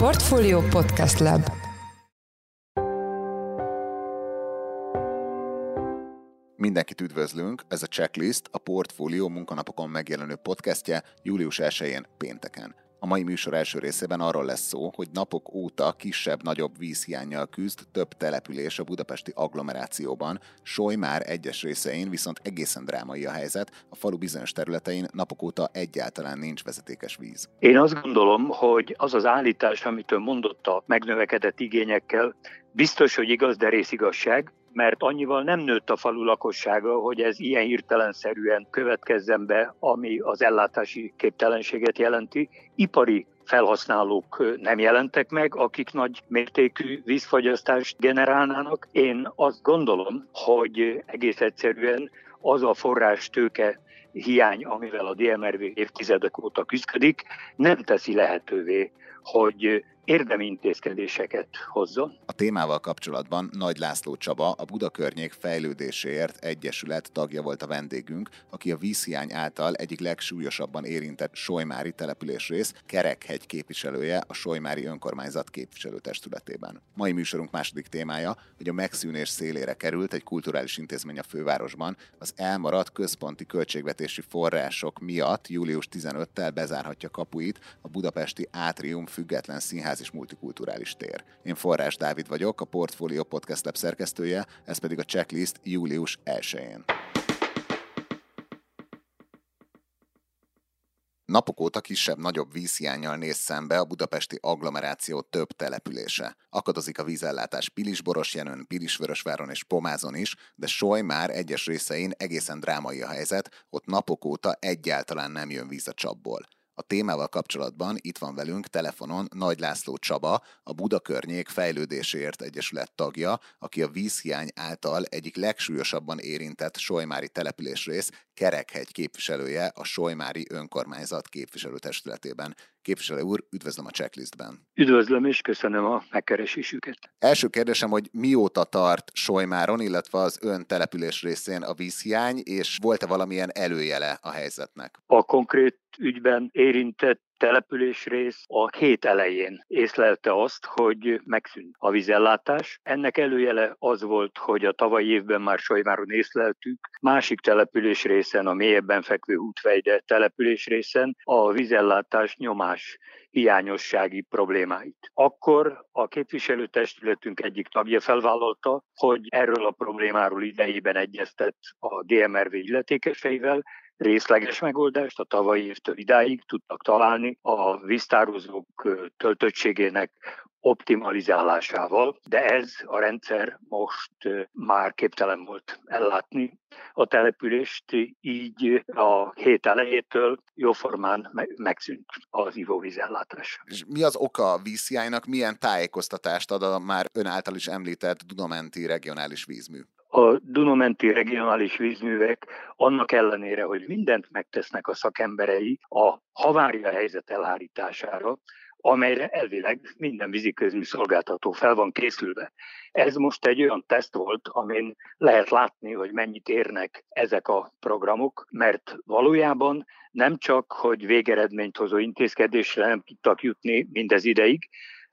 Portfolio Podcast Lab Mindenkit üdvözlünk, ez a Checklist, a Portfolio munkanapokon megjelenő podcastje július 1-én pénteken. A mai műsor első részében arról lesz szó, hogy napok óta kisebb-nagyobb vízhiányjal küzd több település a budapesti agglomerációban, Soly már egyes részein viszont egészen drámai a helyzet, a falu bizonyos területein napok óta egyáltalán nincs vezetékes víz. Én azt gondolom, hogy az az állítás, amit ön mondott a megnövekedett igényekkel, biztos, hogy igaz, de részigazság, mert annyival nem nőtt a falu lakossága, hogy ez ilyen hirtelenszerűen következzen be, ami az ellátási képtelenséget jelenti. Ipari felhasználók nem jelentek meg, akik nagy mértékű vízfagyasztást generálnának. Én azt gondolom, hogy egész egyszerűen az a forrás tőke hiány, amivel a DMRV évtizedek óta küzdik, nem teszi lehetővé, hogy érdemi intézkedéseket hozzon. A témával kapcsolatban Nagy László Csaba, a Buda Környék Fejlődéséért Egyesület tagja volt a vendégünk, aki a vízhiány által egyik legsúlyosabban érintett Solymári településrész Kerekhegy képviselője a Solymári Önkormányzat képviselőtestületében. Mai műsorunk második témája, hogy a megszűnés szélére került egy kulturális intézmény a fővárosban, az elmaradt központi költségvetési források miatt július 15-tel bezárhatja kapuit a budapesti Átrium független színház és multikulturális tér. Én Forrás Dávid vagyok, a Portfolio Podcast Lab szerkesztője, ez pedig a checklist július 1-én. Napok óta kisebb-nagyobb vízhiányjal néz szembe a budapesti agglomeráció több települése. Akadozik a vízellátás Pilisborosjenön, Pilisvörösváron és Pomázon is, de Soly már egyes részein egészen drámai a helyzet, ott napok óta egyáltalán nem jön víz a csapból. A témával kapcsolatban itt van velünk telefonon Nagy László Csaba, a Buda Környék Fejlődéséért Egyesület tagja, aki a vízhiány által egyik legsúlyosabban érintett Solymári településrész Kerekhegy képviselője a Solymári Önkormányzat képviselőtestületében. Képviselő úr, üdvözlöm a checklistben. Üdvözlöm és köszönöm a megkeresésüket. Első kérdésem, hogy mióta tart Solymáron, illetve az ön település részén a vízhiány, és volt-e valamilyen előjele a helyzetnek? A konkrét ügyben érintett településrész a hét elején észlelte azt, hogy megszűnt a vízellátás. Ennek előjele az volt, hogy a tavalyi évben már Sajváron észleltük, másik település részen, a mélyebben fekvő útvejde település részen a vízellátás nyomás hiányossági problémáit. Akkor a képviselőtestületünk egyik tagja felvállalta, hogy erről a problémáról idejében egyeztet a DMRV illetékeseivel, részleges megoldást a tavalyi évtől idáig tudtak találni a víztározók töltöttségének optimalizálásával, de ez a rendszer most már képtelen volt ellátni a települést, így a hét elejétől jóformán megszűnt az ivóvízellátás. És mi az oka a vízhiánynak, milyen tájékoztatást ad a már ön által is említett Dunamenti regionális vízmű? A Dunamenti regionális vízművek annak ellenére, hogy mindent megtesznek a szakemberei a havária helyzet elhárítására, amelyre elvileg minden víziközmű szolgáltató fel van készülve. Ez most egy olyan teszt volt, amin lehet látni, hogy mennyit érnek ezek a programok, mert valójában nem csak, hogy végeredményt hozó intézkedésre nem tudtak jutni mindez ideig,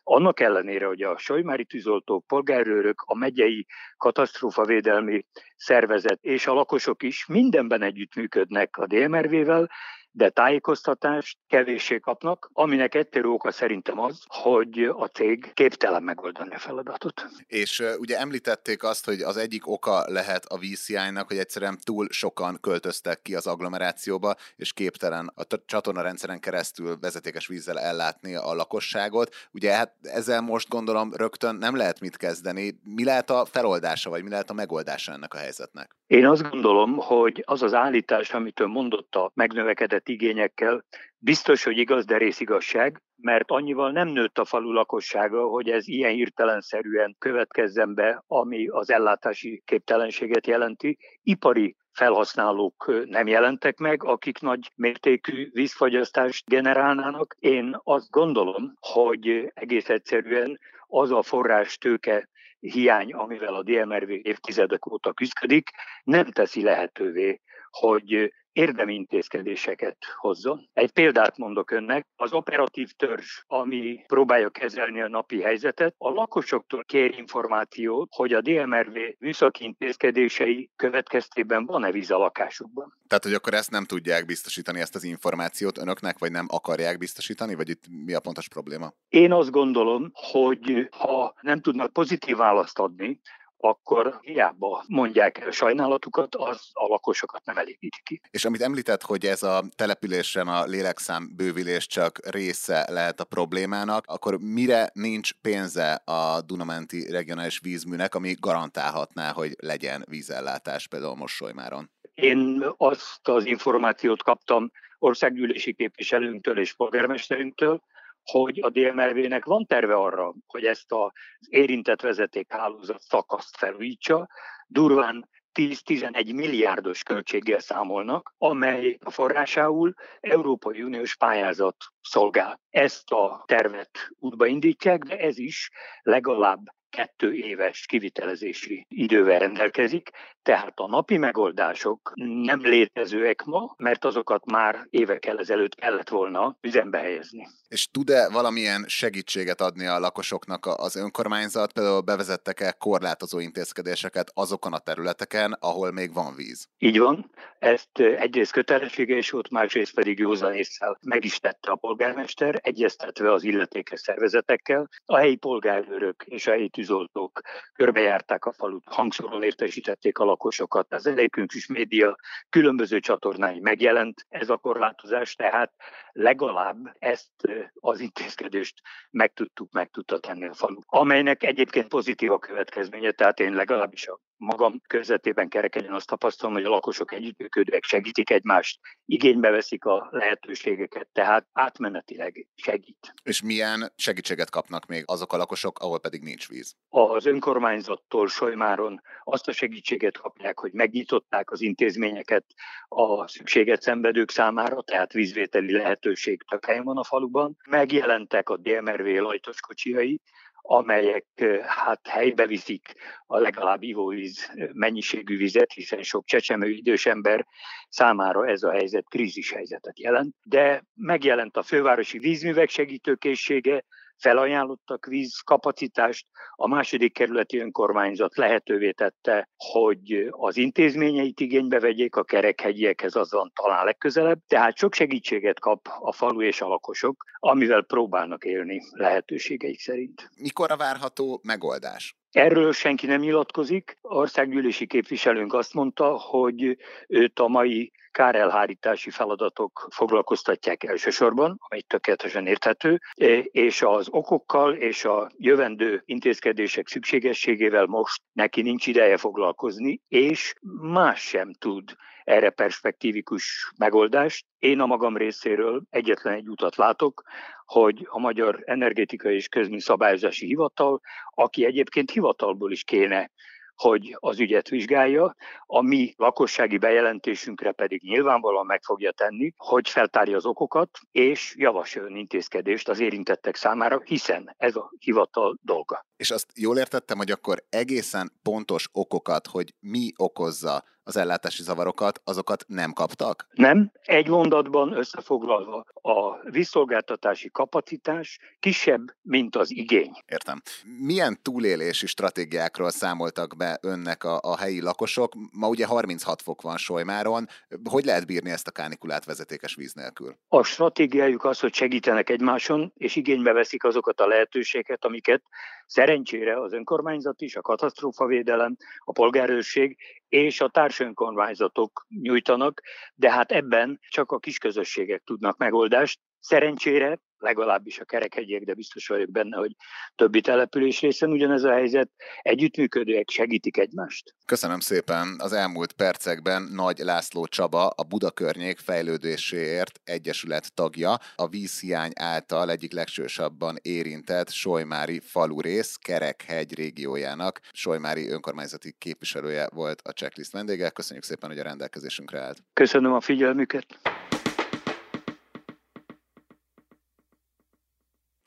annak ellenére, hogy a Sojmári tűzoltók, polgárőrök, a megyei katasztrófavédelmi szervezet és a lakosok is mindenben együttműködnek a DMRV-vel, de tájékoztatást kevéssé kapnak, aminek ettől oka szerintem az, hogy a cég képtelen megoldani a feladatot. És ugye említették azt, hogy az egyik oka lehet a vízhiánynak, hogy egyszerűen túl sokan költöztek ki az agglomerációba, és képtelen a csatornarendszeren keresztül vezetékes vízzel ellátni a lakosságot. Ugye hát ezzel most gondolom rögtön nem lehet mit kezdeni. Mi lehet a feloldása, vagy mi lehet a megoldása ennek a helyzetnek? Én azt gondolom, hogy az az állítás, amit ön mondott a megnövekedett igényekkel, biztos, hogy igaz, de részigazság, mert annyival nem nőtt a falu lakossága, hogy ez ilyen hirtelenszerűen következzen be, ami az ellátási képtelenséget jelenti. Ipari felhasználók nem jelentek meg, akik nagy mértékű vízfagyasztást generálnának. Én azt gondolom, hogy egész egyszerűen az a forrás tőke hiány, amivel a DMRV évtizedek óta küzdik, nem teszi lehetővé, hogy érdemi intézkedéseket hozzon. Egy példát mondok önnek, az operatív törzs, ami próbálja kezelni a napi helyzetet, a lakosoktól kér információt, hogy a DMRV műszaki intézkedései következtében van-e víz a lakásukban. Tehát, hogy akkor ezt nem tudják biztosítani, ezt az információt önöknek, vagy nem akarják biztosítani, vagy itt mi a pontos probléma? Én azt gondolom, hogy ha nem tudnak pozitív választ adni, akkor hiába mondják el sajnálatukat, az a lakosokat nem elégíti ki. És amit említett, hogy ez a településen a lélekszám bővülés csak része lehet a problémának, akkor mire nincs pénze a Dunamenti regionális vízműnek, ami garantálhatná, hogy legyen vízellátás például most Solymáron? Én azt az információt kaptam országgyűlési képviselőnktől és polgármesterünktől, hogy a DMRV-nek van terve arra, hogy ezt az érintett vezetékhálózat szakaszt felújítsa, durván 10-11 milliárdos költséggel számolnak, amely a forrásául Európai Uniós pályázat szolgál. Ezt a tervet útba indítják, de ez is legalább kettő éves kivitelezési idővel rendelkezik, tehát a napi megoldások nem létezőek ma, mert azokat már évekkel ezelőtt kellett volna üzembe helyezni. És tud-e valamilyen segítséget adni a lakosoknak az önkormányzat? Például bevezettek-e korlátozó intézkedéseket azokon a területeken, ahol még van víz? Így van. Ezt egyrészt kötelessége is volt, másrészt pedig józanésszel meg is tette a polgármester, egyeztetve az illetékes szervezetekkel. A helyi polgárőrök és a helyi tűzoltók körbejárták a falut, hangszóron értesítették a lakosokat. Az elégünk is média különböző csatornái megjelent ez a korlátozás, tehát legalább ezt az intézkedést meg tudtuk, meg tudta tenni a falu. Amelynek egyébként pozitív a következménye, tehát én legalábbis a magam körzetében kerekedjen azt tapasztalom, hogy a lakosok együttműködőek segítik egymást, igénybe veszik a lehetőségeket, tehát átmenetileg segít. És milyen segítséget kapnak még azok a lakosok, ahol pedig nincs víz? Az önkormányzattól Solymáron azt a segítséget kapják, hogy megnyitották az intézményeket a szükséget szenvedők számára, tehát vízvételi lehetőség több helyen van a faluban. Megjelentek a DMRV lajtos kocsijai, amelyek hát helybe viszik a legalább ivóvíz mennyiségű vizet, hiszen sok csecsemő idős ember számára ez a helyzet krízis helyzetet jelent. De megjelent a fővárosi vízművek segítőkészsége, felajánlottak vízkapacitást, a második kerületi önkormányzat lehetővé tette, hogy az intézményeit igénybe vegyék, a kerekhegyiekhez az van talán legközelebb, tehát sok segítséget kap a falu és a lakosok, amivel próbálnak élni lehetőségeik szerint. Mikor a várható megoldás? Erről senki nem nyilatkozik. Országgyűlési képviselőnk azt mondta, hogy őt a mai kárelhárítási feladatok foglalkoztatják elsősorban, amely tökéletesen érthető, és az okokkal és a jövendő intézkedések szükségességével most neki nincs ideje foglalkozni, és más sem tud erre perspektívikus megoldást. Én a magam részéről egyetlen egy utat látok, hogy a Magyar Energetikai és Közműszabályozási Hivatal, aki egyébként hivatalból is kéne hogy az ügyet vizsgálja, a mi lakossági bejelentésünkre pedig nyilvánvalóan meg fogja tenni, hogy feltárja az okokat, és javasoljon intézkedést az érintettek számára, hiszen ez a hivatal dolga. És azt jól értettem, hogy akkor egészen pontos okokat, hogy mi okozza az ellátási zavarokat, azokat nem kaptak? Nem. Egy mondatban összefoglalva a visszolgáltatási kapacitás kisebb, mint az igény. Értem. Milyen túlélési stratégiákról számoltak be önnek a, a helyi lakosok? Ma ugye 36 fok van Solymáron. Hogy lehet bírni ezt a kánikulát vezetékes víz nélkül? A stratégiájuk az, hogy segítenek egymáson, és igénybe veszik azokat a lehetőségeket, amiket Szerencsére az önkormányzat is, a katasztrófavédelem, a polgárőrség és a társönkormányzatok nyújtanak, de hát ebben csak a kisközösségek tudnak megoldást. Szerencsére legalábbis a kerekhegyiek, de biztos vagyok benne, hogy többi település részen ugyanez a helyzet, együttműködőek segítik egymást. Köszönöm szépen. Az elmúlt percekben Nagy László Csaba, a Budakörnyék fejlődéséért egyesület tagja, a vízhiány által egyik legsősabban érintett Solymári falurész Kerekhegy régiójának Solymári önkormányzati képviselője volt a checklist vendége. Köszönjük szépen, hogy a rendelkezésünkre állt. Köszönöm a figyelmüket.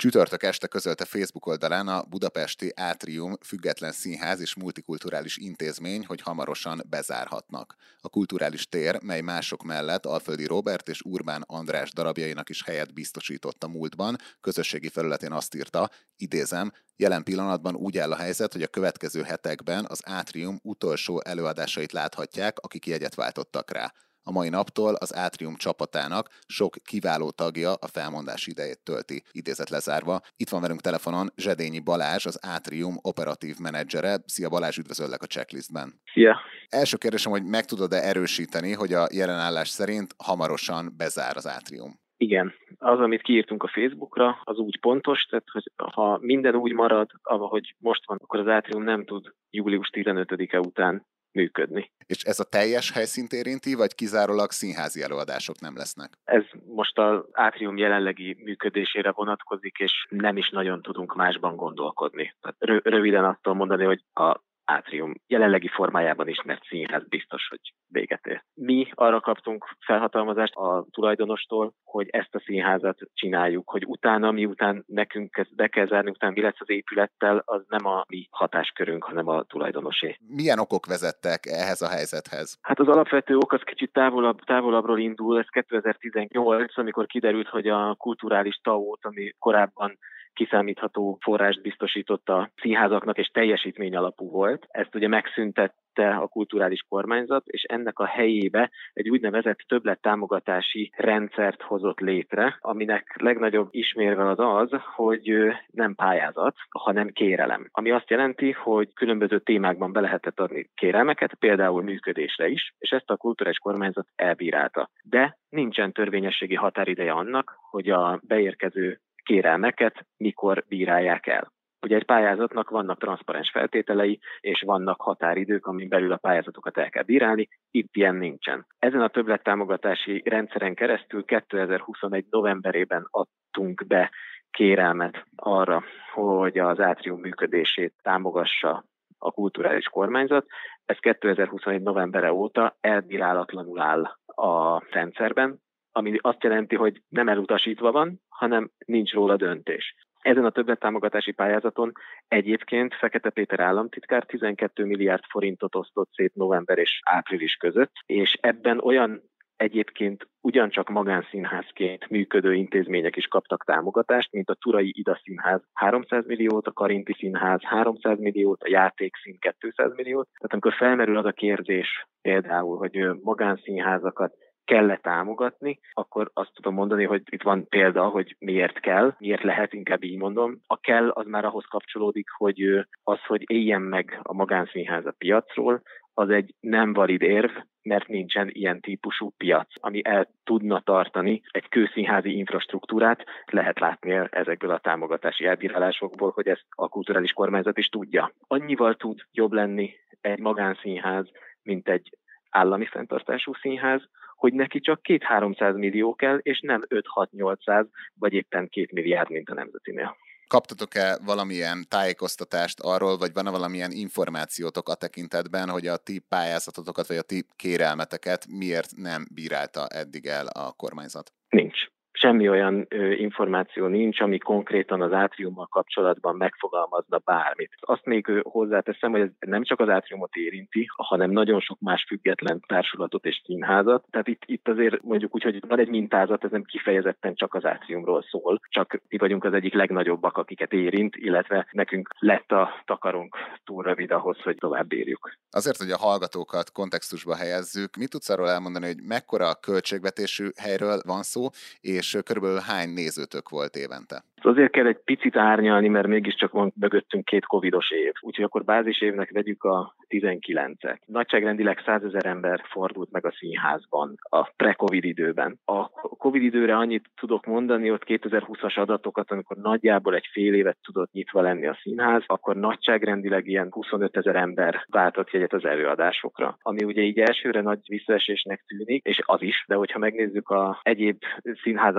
Csütörtök este közölte Facebook oldalán a budapesti Átrium független színház és multikulturális intézmény, hogy hamarosan bezárhatnak. A kulturális tér, mely mások mellett Alföldi Robert és Urbán András darabjainak is helyet biztosított a múltban, közösségi felületén azt írta, idézem, jelen pillanatban úgy áll a helyzet, hogy a következő hetekben az Átrium utolsó előadásait láthatják, akik jegyet váltottak rá. A mai naptól az Átrium csapatának sok kiváló tagja a felmondás idejét tölti, idézet lezárva. Itt van velünk telefonon Zsedényi Balázs, az Átrium operatív menedzsere. Szia Balázs, üdvözöllek a checklistben. Szia! Első kérdésem, hogy meg tudod-e erősíteni, hogy a jelenállás szerint hamarosan bezár az Átrium? Igen, az, amit kiírtunk a Facebookra, az úgy pontos, tehát hogy ha minden úgy marad, ahogy most van, akkor az Átrium nem tud július 15-e után működni. És ez a teljes helyszínt érinti, vagy kizárólag színházi előadások nem lesznek? Ez most az átrium jelenlegi működésére vonatkozik, és nem is nagyon tudunk másban gondolkodni. Tehát röviden azt tudom mondani, hogy a átrium jelenlegi formájában ismert színház biztos, hogy véget ér. Mi arra kaptunk felhatalmazást a tulajdonostól, hogy ezt a színházat csináljuk, hogy utána, miután nekünk be kell zárni, utána mi lesz az épülettel, az nem a mi hatáskörünk, hanem a tulajdonosé. Milyen okok vezettek ehhez a helyzethez? Hát az alapvető ok az kicsit távolabb, távolabbról indul, ez 2018, amikor kiderült, hogy a kulturális tavót, ami korábban kiszámítható forrást biztosított a színházaknak, és teljesítmény alapú volt. Ezt ugye megszüntette a kulturális kormányzat, és ennek a helyébe egy úgynevezett többlet támogatási rendszert hozott létre, aminek legnagyobb ismérve az az, hogy nem pályázat, hanem kérelem. Ami azt jelenti, hogy különböző témákban be lehetett adni kérelmeket, például működésre is, és ezt a kulturális kormányzat elbírálta. De nincsen törvényességi határideje annak, hogy a beérkező kérelmeket mikor bírálják el. Ugye egy pályázatnak vannak transzparens feltételei, és vannak határidők, amin belül a pályázatokat el kell bírálni, itt ilyen nincsen. Ezen a többlettámogatási rendszeren keresztül 2021. novemberében adtunk be kérelmet arra, hogy az átrium működését támogassa a kulturális kormányzat. Ez 2021. novembere óta elbírálatlanul áll a rendszerben, ami azt jelenti, hogy nem elutasítva van, hanem nincs róla döntés. Ezen a többlettámogatási pályázaton egyébként Fekete Péter államtitkár 12 milliárd forintot osztott szét november és április között, és ebben olyan egyébként ugyancsak magánszínházként működő intézmények is kaptak támogatást, mint a Turai Ida Színház 300 milliót, a Karinti Színház 300 milliót, a Játékszín 200 milliót. Tehát amikor felmerül az a kérdés például, hogy magánszínházakat kell-e támogatni, akkor azt tudom mondani, hogy itt van példa, hogy miért kell, miért lehet, inkább így mondom. A kell az már ahhoz kapcsolódik, hogy az, hogy éljen meg a magánszínház a piacról, az egy nem valid érv, mert nincsen ilyen típusú piac, ami el tudna tartani egy kőszínházi infrastruktúrát. Lehet látni ezekből a támogatási elbírálásokból, hogy ezt a kulturális kormányzat is tudja. Annyival tud jobb lenni egy magánszínház, mint egy állami fenntartású színház, hogy neki csak 2-300 millió kell, és nem 5-6-800, vagy éppen 2 milliárd, mint a nemzetinél. Kaptatok-e valamilyen tájékoztatást arról, vagy van-e valamilyen információtok a tekintetben, hogy a ti pályázatotokat, vagy a ti kérelmeteket miért nem bírálta eddig el a kormányzat? Nincs semmi olyan ö, információ nincs, ami konkrétan az átriummal kapcsolatban megfogalmazna bármit. Azt még hozzáteszem, hogy ez nem csak az átriumot érinti, hanem nagyon sok más független társulatot és színházat. Tehát itt, itt azért mondjuk úgy, hogy van egy mintázat, ez nem kifejezetten csak az átriumról szól, csak mi vagyunk az egyik legnagyobbak, akiket érint, illetve nekünk lett a takarunk túl rövid ahhoz, hogy tovább érjük. Azért, hogy a hallgatókat kontextusba helyezzük, mit tudsz arról elmondani, hogy mekkora költségvetésű helyről van szó, és és körülbelül hány nézőtök volt évente? Azért kell egy picit árnyalni, mert mégiscsak van mögöttünk két covidos év. Úgyhogy akkor bázis évnek vegyük a 19-et. Nagyságrendileg 100 ezer ember fordult meg a színházban a pre-covid időben. A covid időre annyit tudok mondani, ott 2020-as adatokat, amikor nagyjából egy fél évet tudott nyitva lenni a színház, akkor nagyságrendileg ilyen 25 ezer ember váltott jegyet az előadásokra. Ami ugye így elsőre nagy visszaesésnek tűnik, és az is, de hogyha megnézzük a egyéb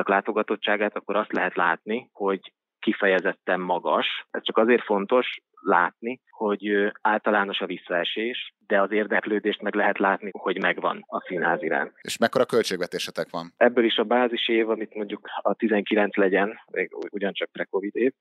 színházak látogatottságát, akkor azt lehet látni, hogy kifejezetten magas. Ez csak azért fontos, látni, hogy általános a visszaesés, de az érdeklődést meg lehet látni, hogy megvan a színház iránt. És mekkora költségvetésetek van? Ebből is a bázis év, amit mondjuk a 19 legyen, ugyancsak pre-covid év,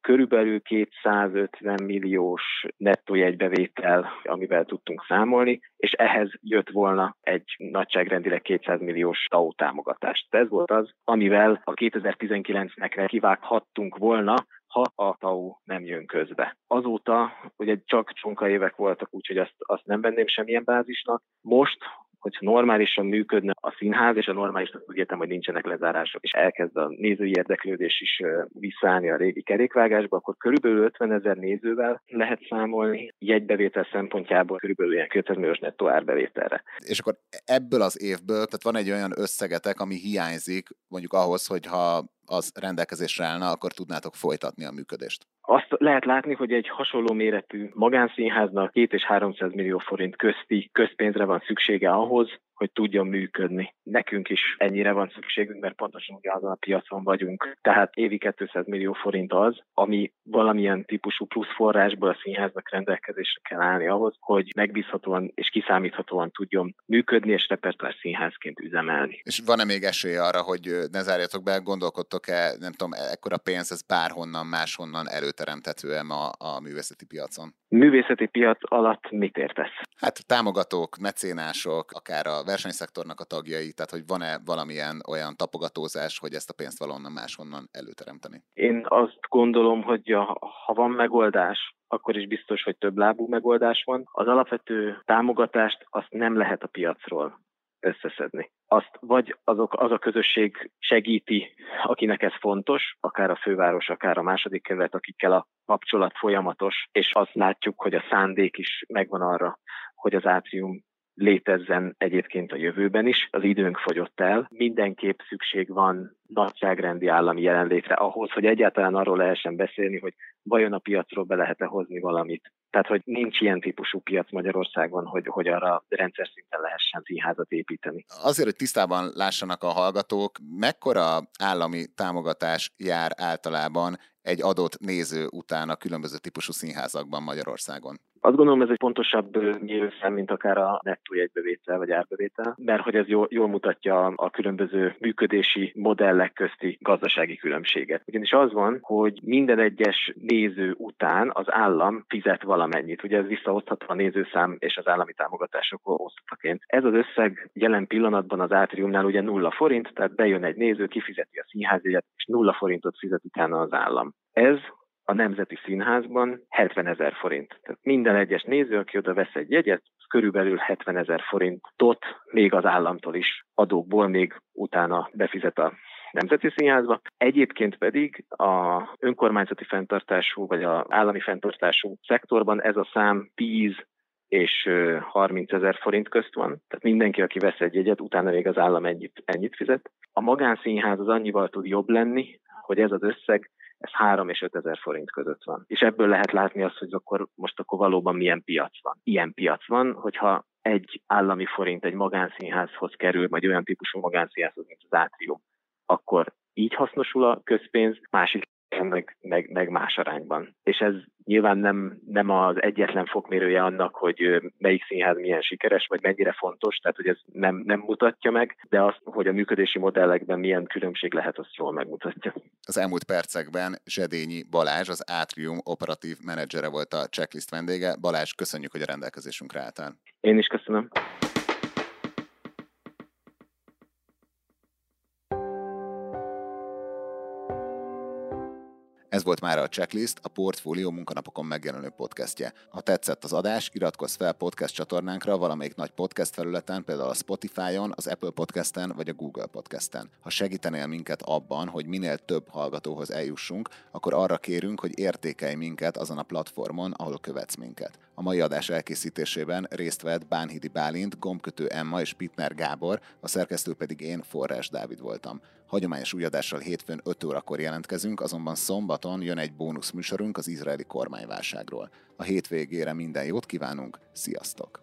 körülbelül 250 milliós nettó jegybevétel, amivel tudtunk számolni, és ehhez jött volna egy nagyságrendileg 200 milliós TAO támogatást. Ez volt az, amivel a 2019-nekre kivághattunk volna, ha a TAU nem jön közbe. Azóta ugye csak csonka évek voltak, úgyhogy azt, azt nem venném semmilyen bázisnak. Most, hogyha normálisan működne a színház, és a normálisnak úgy értem, hogy nincsenek lezárások, és elkezd a nézői érdeklődés is visszaállni a régi kerékvágásba, akkor körülbelül 50 ezer nézővel lehet számolni, jegybevétel szempontjából körülbelül ilyen 200 milliós nettó árbevételre. És akkor ebből az évből, tehát van egy olyan összegetek, ami hiányzik mondjuk ahhoz, hogyha az rendelkezésre állna, akkor tudnátok folytatni a működést. Azt lehet látni, hogy egy hasonló méretű magánszínháznak 2 és 300 millió forint közti közpénzre van szüksége ahhoz, hogy tudjon működni. Nekünk is ennyire van szükségünk, mert pontosan azon a piacon vagyunk. Tehát évi 200 millió forint az, ami valamilyen típusú plusz forrásból a színháznak rendelkezésre kell állni ahhoz, hogy megbízhatóan és kiszámíthatóan tudjon működni és repertoár színházként üzemelni. És van-e még esély arra, hogy ne zárjatok be, gondolkodtok-e, nem tudom, ekkora pénz, ez bárhonnan, máshonnan előteremthető-e ma a művészeti piacon? Művészeti piac alatt mit értesz? Hát támogatók, mecénások, akár a versenyszektornak a tagjai, tehát hogy van-e valamilyen olyan tapogatózás, hogy ezt a pénzt valonnan máshonnan előteremteni? Én azt gondolom, hogy ha van megoldás, akkor is biztos, hogy több lábú megoldás van. Az alapvető támogatást azt nem lehet a piacról összeszedni. Azt vagy azok, az a közösség segíti, akinek ez fontos, akár a főváros, akár a második kerület, akikkel a kapcsolat folyamatos, és azt látjuk, hogy a szándék is megvan arra, hogy az átrium létezzen egyébként a jövőben is. Az időnk fogyott el. Mindenképp szükség van nagyságrendi állami jelenlétre ahhoz, hogy egyáltalán arról lehessen beszélni, hogy vajon a piacról be lehet-e hozni valamit. Tehát, hogy nincs ilyen típusú piac Magyarországon, hogy, hogy arra rendszer szinten lehessen színházat építeni. Azért, hogy tisztában lássanak a hallgatók, mekkora állami támogatás jár általában egy adott néző után a különböző típusú színházakban Magyarországon? Azt gondolom, ez egy pontosabb mérőszám, mint akár a nettó jegybevétel vagy árbevétel, mert hogy ez jól, jól mutatja a különböző működési modellek közti gazdasági különbséget. Ugyanis az van, hogy minden egyes néző után az állam fizet valamennyit. Ugye ez visszaosztható a nézőszám és az állami támogatások osztataként. Ez az összeg jelen pillanatban az átriumnál ugye nulla forint, tehát bejön egy néző, kifizeti a színházjegyet, és nulla forintot fizet utána az állam. Ez a Nemzeti Színházban 70 ezer forint. Tehát minden egyes néző, aki oda vesz egy jegyet, körülbelül 70 ezer forintot még az államtól is adókból még utána befizet a Nemzeti Színházba. Egyébként pedig a önkormányzati fenntartású vagy a állami fenntartású szektorban ez a szám 10 és 30 ezer forint közt van. Tehát mindenki, aki vesz egy jegyet, utána még az állam ennyit, ennyit fizet. A magánszínház az annyival tud jobb lenni, hogy ez az összeg ez 3 és 5 ezer forint között van. És ebből lehet látni azt, hogy akkor most akkor valóban milyen piac van. Ilyen piac van, hogyha egy állami forint egy magánszínházhoz kerül, vagy olyan típusú magánszínházhoz, mint az átrium, akkor így hasznosul a közpénz, másik meg, meg, meg más arányban. És ez nyilván nem, nem az egyetlen fokmérője annak, hogy melyik színház milyen sikeres, vagy mennyire fontos, tehát hogy ez nem, nem mutatja meg, de azt, hogy a működési modellekben milyen különbség lehet, azt jól megmutatja. Az elmúlt percekben Zsedényi Balázs, az Atrium operatív menedzsere volt a checklist vendége. Balázs, köszönjük, hogy a rendelkezésünkre álltál. Én is köszönöm. Ez volt már a Checklist, a Portfólió munkanapokon megjelenő podcastje. Ha tetszett az adás, iratkozz fel podcast csatornánkra valamelyik nagy podcast felületen, például a Spotify-on, az Apple Podcasten vagy a Google Podcasten. Ha segítenél minket abban, hogy minél több hallgatóhoz eljussunk, akkor arra kérünk, hogy értékelj minket azon a platformon, ahol követsz minket. A mai adás elkészítésében részt vett Bánhidi Bálint, gombkötő Emma és Pitner Gábor, a szerkesztő pedig én, Forrás Dávid voltam. Hagyományos új adással hétfőn 5 órakor jelentkezünk, azonban szombaton jön egy bónusz műsorunk az izraeli kormányválságról. A hétvégére minden jót kívánunk, sziasztok!